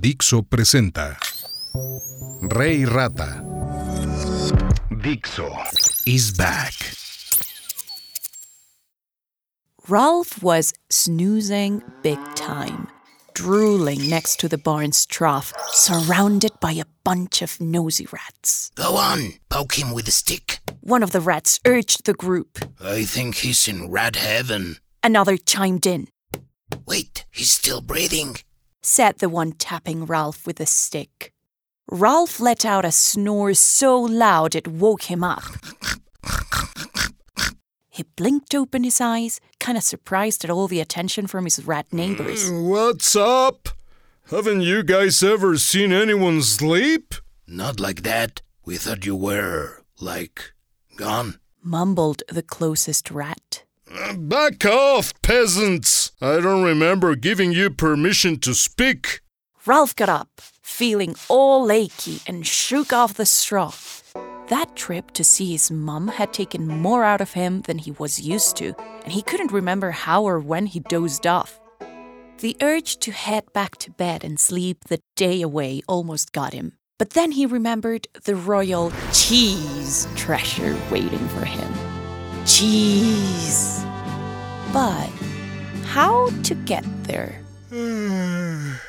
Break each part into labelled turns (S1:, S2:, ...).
S1: Dixo presenta Rey Rata. Dixo is back.
S2: Ralph was snoozing big time, drooling next to the barn's trough, surrounded by a bunch of nosy rats.
S3: Go on, poke him with a stick.
S2: One of the rats urged the group.
S3: I think he's in rat heaven.
S2: Another chimed in,
S3: Wait, he's still breathing.
S2: Said the one tapping Ralph with a stick. Ralph let out a snore so loud it woke him up. He blinked open his eyes, kind of surprised at all the attention from his rat neighbors.
S4: Mm, what's up? Haven't you guys ever seen anyone sleep?
S3: Not like that. We thought you were, like, gone.
S2: Mumbled the closest rat.
S4: Uh, back off, peasants! I don't remember giving you permission to speak.
S2: Ralph got up, feeling all achy, and shook off the straw. That trip to see his mum had taken more out of him than he was used to, and he couldn't remember how or when he dozed off. The urge to head back to bed and sleep the day away almost got him. But then he remembered the royal cheese treasure waiting for him. Cheese. But how to get there?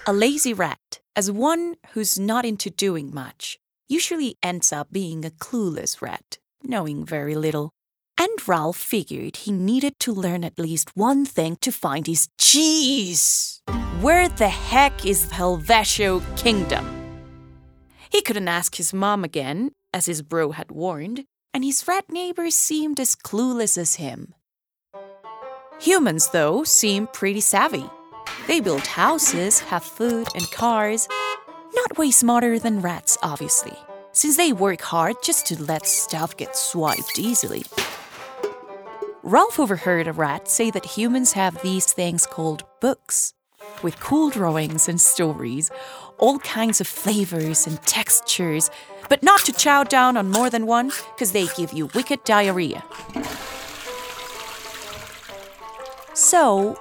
S2: A lazy rat, as one who's not into doing much, usually ends up being a clueless rat, knowing very little. And Ralph figured he needed to learn at least one thing to find his cheese. Where the heck is Helvetio Kingdom? He couldn't ask his mom again, as his bro had warned, and his rat neighbors seemed as clueless as him. Humans, though, seem pretty savvy. They build houses, have food and cars. Not way smarter than rats, obviously, since they work hard just to let stuff get swiped easily. Ralph overheard a rat say that humans have these things called books, with cool drawings and stories, all kinds of flavors and textures, but not to chow down on more than one, because they give you wicked diarrhea. So,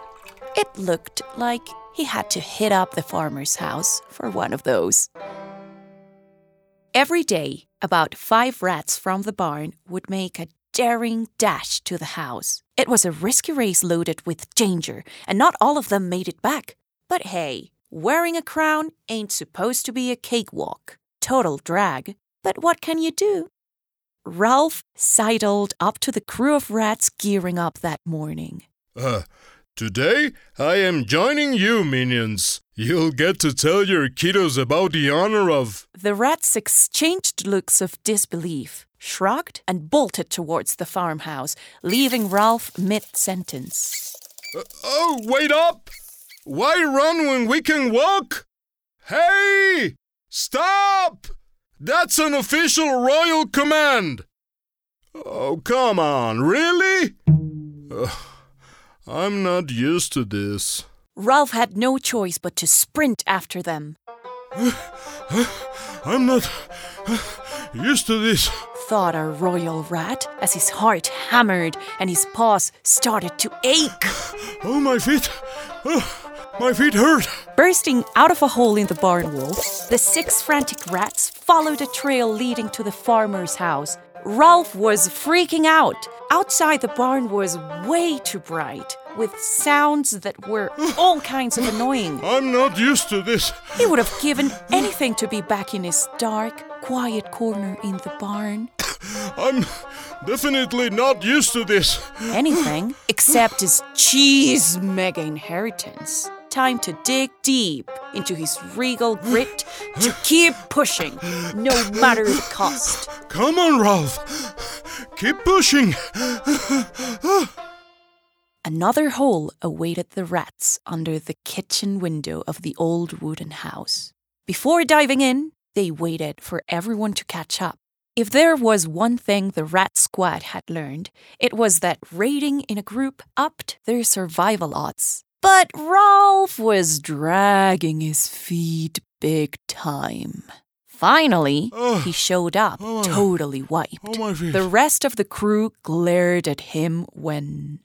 S2: it looked like he had to hit up the farmer's house for one of those. Every day, about five rats from the barn would make a daring dash to the house. It was a risky race loaded with danger, and not all of them made it back. But hey, wearing a crown ain't supposed to be a cakewalk. Total drag. But what can you do? Ralph sidled up to the crew of rats gearing up that morning.
S4: Uh, today I am joining you, minions. You'll get to tell your kiddos about the honor of.
S2: The rats exchanged looks of disbelief, shrugged, and bolted towards the farmhouse, leaving Ralph mid sentence.
S4: Uh, oh, wait up! Why run when we can walk? Hey! Stop! That's an official royal command! Oh, come on, really? Ugh, I'm not used to this.
S2: Ralph had no choice but to sprint after them,
S4: I'm not used to this.
S2: thought our royal rat as his heart hammered and his paws started to ache.
S4: Oh, my feet. Oh, my feet hurt.
S2: Bursting out of a hole in the barn wall, the six frantic rats followed a trail leading to the farmer's house. Ralph was freaking out. Outside the barn was way too bright, with sounds that were all kinds of annoying.
S4: I'm not used to this.
S2: He would have given anything to be back in his dark, quiet corner in the barn.
S4: I'm definitely not used to this.
S2: Anything except his cheese mega inheritance. Time to dig deep into his regal grit to keep pushing, no matter the cost.
S4: Come on, Ralph. Keep pushing.
S2: Another hole awaited the rats under the kitchen window of the old wooden house. Before diving in, they waited for everyone to catch up. If there was one thing the rat squad had learned, it was that raiding in a group upped their survival odds. But Rolf was dragging his feet big time. Finally,
S4: Oh.
S2: he showed up,
S4: Oh.
S2: totally wiped.
S4: Oh.
S2: The rest of the crew glared at him when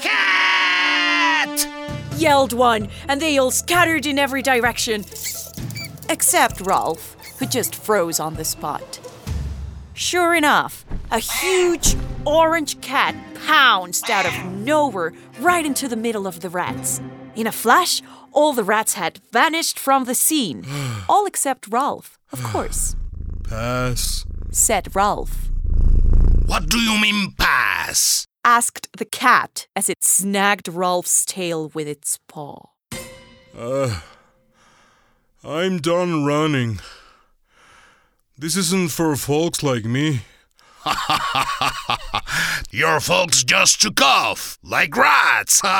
S3: Cat!
S2: yelled one, and they all scattered in every direction. except Rolf, who just froze on the spot. Sure enough, a huge orange cat pounced out of nowhere right into the middle of the rats. In a flash, all the rats had vanished from the scene. all except Ralph, of course,
S4: Pass.
S2: said Ralph.
S3: What do you mean pass?
S2: Asked the cat as it snagged Ralph's tail with its paw.
S4: Uh, I'm done running. This isn't for folks like me.
S3: Your folks just took off like rats.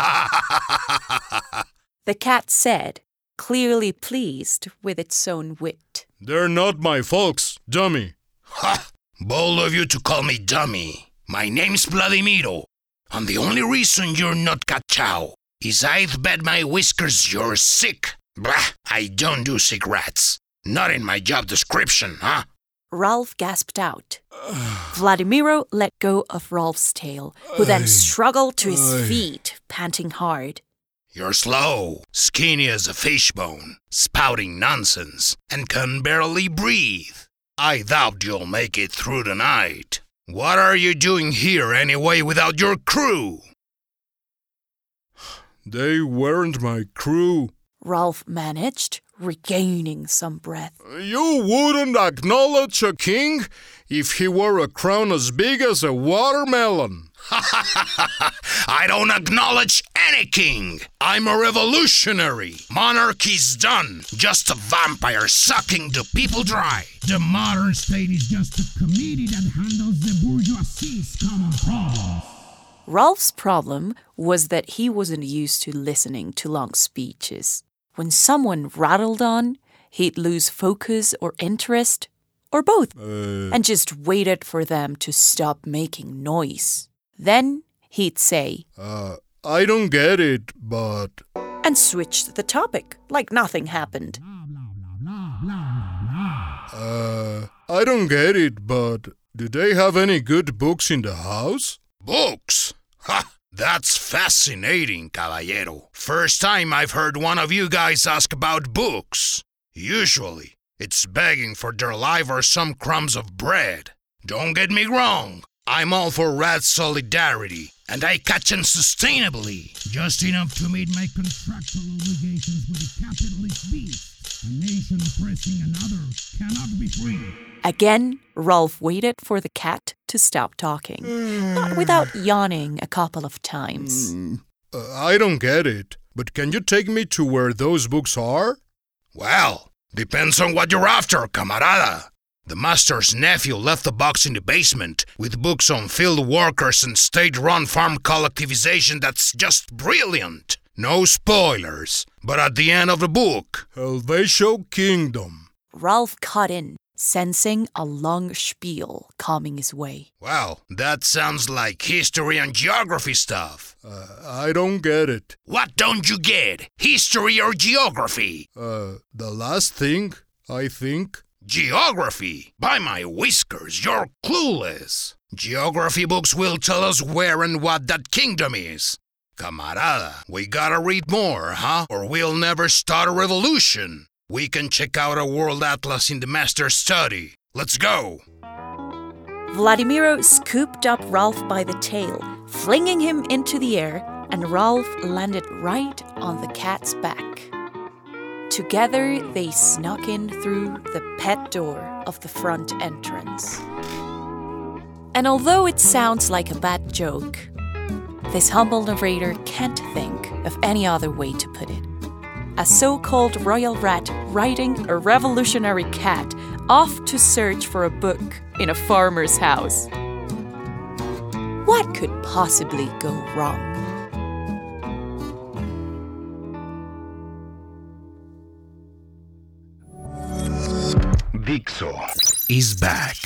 S2: The cat said, clearly pleased with its own wit.
S4: They're not my folks, dummy.
S3: ha! Bold of you to call me dummy. My name's Vladimiro. And the only reason you're not Chow is I've bet my whiskers you're sick. Blah, I don't do sick rats. Not in my job description, huh?
S2: Ralph gasped out. Vladimiro let go of Ralph's tail, who then struggled to his feet, panting hard.
S3: You're slow, skinny as a fishbone, spouting nonsense, and can barely breathe. I doubt you'll make it through the night. What are you doing here anyway without your crew?
S4: They weren't my crew.
S2: Ralph managed, regaining some breath.
S4: You wouldn't acknowledge a king if he wore a crown as big as a watermelon.
S3: I don't acknowledge any king. I'm a revolutionary. Monarchy's done. Just a vampire sucking the people dry.
S5: The modern state is just a committee that handles the bourgeoisie's common problems.
S2: Ralph's problem was that he wasn't used to listening to long speeches. When someone rattled on, he'd lose focus or interest, or both,
S4: Uh,
S2: and just waited for them to stop making noise. Then he'd say,
S4: uh, I don't get it, but.
S2: and switched the topic like nothing happened.
S4: Uh, I don't get it, but. Do they have any good books in the house?
S3: Books? Ha! That's fascinating, caballero. First time I've heard one of you guys ask about books. Usually, it's begging for their life or some crumbs of bread. Don't get me wrong. I'm all for rat solidarity, and I catch catch 'em sustainably.
S5: Just enough to meet my contractual obligations with the capitalist beast. A nation oppressing another cannot be free.
S2: Again, Rolf waited for the cat to stop talking, not without yawning a couple of times.
S4: Uh, I don't get it, but can you take me to where those books are?
S3: Well, depends on what you're after, camarada. The master's nephew left the box in the basement with books on field workers and state run farm collectivization that's just brilliant. No spoilers, but at the end of the book,
S4: Helvetio Kingdom.
S2: Ralph cut in, sensing a long spiel coming his way.
S3: Wow, that sounds like history and geography stuff.
S4: Uh, I don't get it.
S3: What don't you get? History or geography?
S4: Uh, the last thing, I think.
S3: Geography? By my whiskers, you're clueless. Geography books will tell us where and what that kingdom is. Camarada, we gotta read more, huh? Or we'll never start a revolution. We can check out a world atlas in the master study. Let's go.
S2: Vladimiro scooped up Ralph by the tail, flinging him into the air, and Ralph landed right on the cat's back. Together, they snuck in through the pet door of the front entrance. And although it sounds like a bad joke, this humble narrator can't think of any other way to put it. A so called royal rat riding a revolutionary cat off to search for a book in a farmer's house. What could possibly go wrong?
S1: Dixo is back.